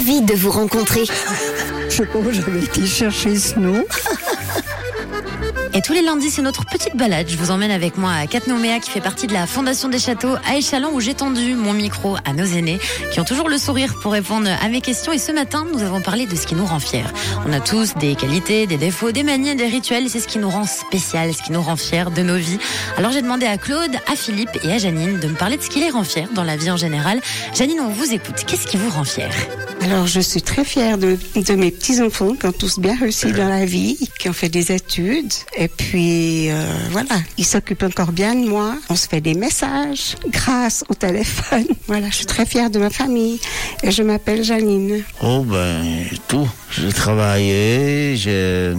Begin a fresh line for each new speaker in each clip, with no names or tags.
ravie de vous rencontrer.
Je où j'avais été chercher ce nom.
Et tous les lundis, c'est notre petite balade. Je vous emmène avec moi à Catnoméa, qui fait partie de la Fondation des Châteaux, à Échalon, où j'ai tendu mon micro à nos aînés, qui ont toujours le sourire pour répondre à mes questions. Et ce matin, nous avons parlé de ce qui nous rend fiers. On a tous des qualités, des défauts, des manies, des rituels. C'est ce qui nous rend spécial, ce qui nous rend fiers de nos vies. Alors j'ai demandé à Claude, à Philippe et à Janine de me parler de ce qui les rend fiers dans la vie en général. Janine, on vous écoute. Qu'est-ce qui vous rend fier?
Alors, je suis très fière de, de mes petits-enfants qui ont tous bien réussi dans la vie, qui ont fait des études. Et puis, euh, voilà, ils s'occupent encore bien de moi. On se fait des messages grâce au téléphone. Voilà, je suis très fière de ma famille. Et je m'appelle Janine.
Oh ben tout. Je travaillais, je-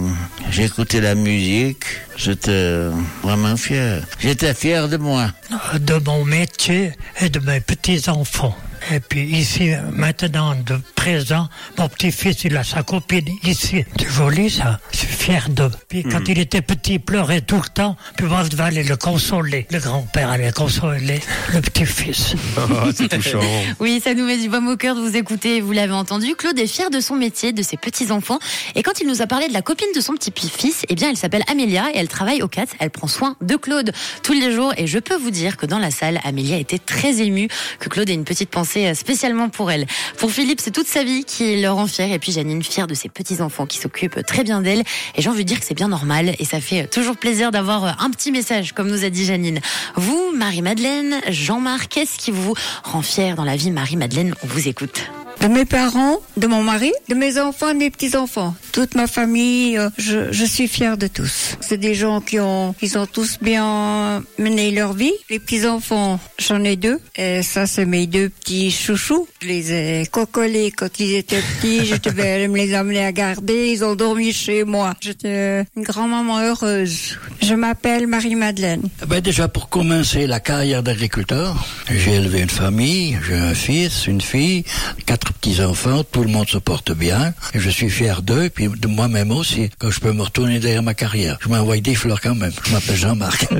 j'écoutais la musique, j'étais vraiment fier. J'étais fier de moi.
de mon métier et de mes petits-enfants. Et puis ici, maintenant, de présent, mon petit-fils, il a sa copine ici. C'est joli, ça. Fier d'eux. Puis quand il était petit, il pleurait tout le temps. Puis moi, je devais aller le consoler. Le grand-père allait consoler le petit-fils.
c'est touchant.
Oui, ça nous met du baume au cœur de vous écouter. Vous l'avez entendu, Claude est fier de son métier, de ses petits-enfants. Et quand il nous a parlé de la copine de son petit-fils, eh bien, elle s'appelle Amélia et elle travaille au CAT. Elle prend soin de Claude tous les jours. Et je peux vous dire que dans la salle, Amélia était très émue, que Claude ait une petite pensée euh, spécialement pour elle. Pour Philippe, c'est toute sa vie qui le rend fier. Et puis Janine, fière de ses petits-enfants qui s'occupent très bien d'elle. Et j'ai envie de dire que c'est bien normal. Et ça fait toujours plaisir d'avoir un petit message, comme nous a dit Janine. Vous, Marie-Madeleine, Jean-Marc, qu'est-ce qui vous rend fier dans la vie, Marie-Madeleine On vous écoute.
De mes parents, de mon mari, de mes enfants et de mes petits-enfants. Toute ma famille, euh, je, je suis fière de tous. C'est des gens qui ont, qui ont tous bien mené leur vie. Les petits-enfants, j'en ai deux. Et ça, c'est mes deux petits chouchous. Je les ai cocolés quand ils étaient petits. Je devais aller me les amener à garder. Ils ont dormi chez moi. J'étais une grand-maman heureuse. Je m'appelle Marie-Madeleine.
Eh Ben déjà pour commencer la carrière d'agriculteur, j'ai élevé une famille, j'ai un fils, une fille, quatre petits-enfants, tout le monde se porte bien, et je suis fier d'eux, de moi-même aussi, quand je peux me retourner derrière ma carrière. Je m'envoie des fleurs quand même, je m'appelle Jean-Marc.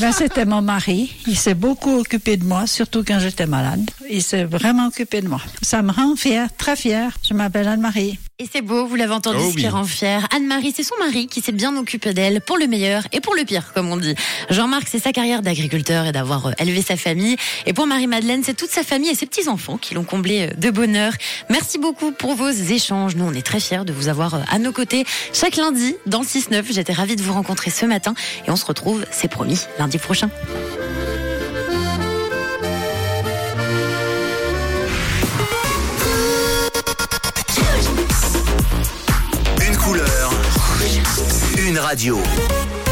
Ben, c'était mon mari. Il s'est beaucoup occupé de moi, surtout quand j'étais malade. Il s'est vraiment occupé de moi. Ça me rend fière, très fière. Je m'appelle Anne-Marie.
Et c'est beau, vous l'avez entendu,
Oh
ce qui
oui.
rend fière. Anne-Marie, c'est son mari qui s'est bien occupé d'elle pour le meilleur et pour le pire, comme on dit. Jean-Marc, c'est sa carrière d'agriculteur et d'avoir euh, élevé sa famille. Et pour Marie-Madeleine, c'est toute sa famille et ses petits-enfants qui l'ont comblé euh, de bonheur. Merci beaucoup pour vos échanges. Nous, on est très fiers de vous avoir euh, à nos côtés chaque lundi dans le 6-9. J'étais ravie de vous rencontrer ce matin et on se retrouve, c'est promis, lundi prochain.
Radio.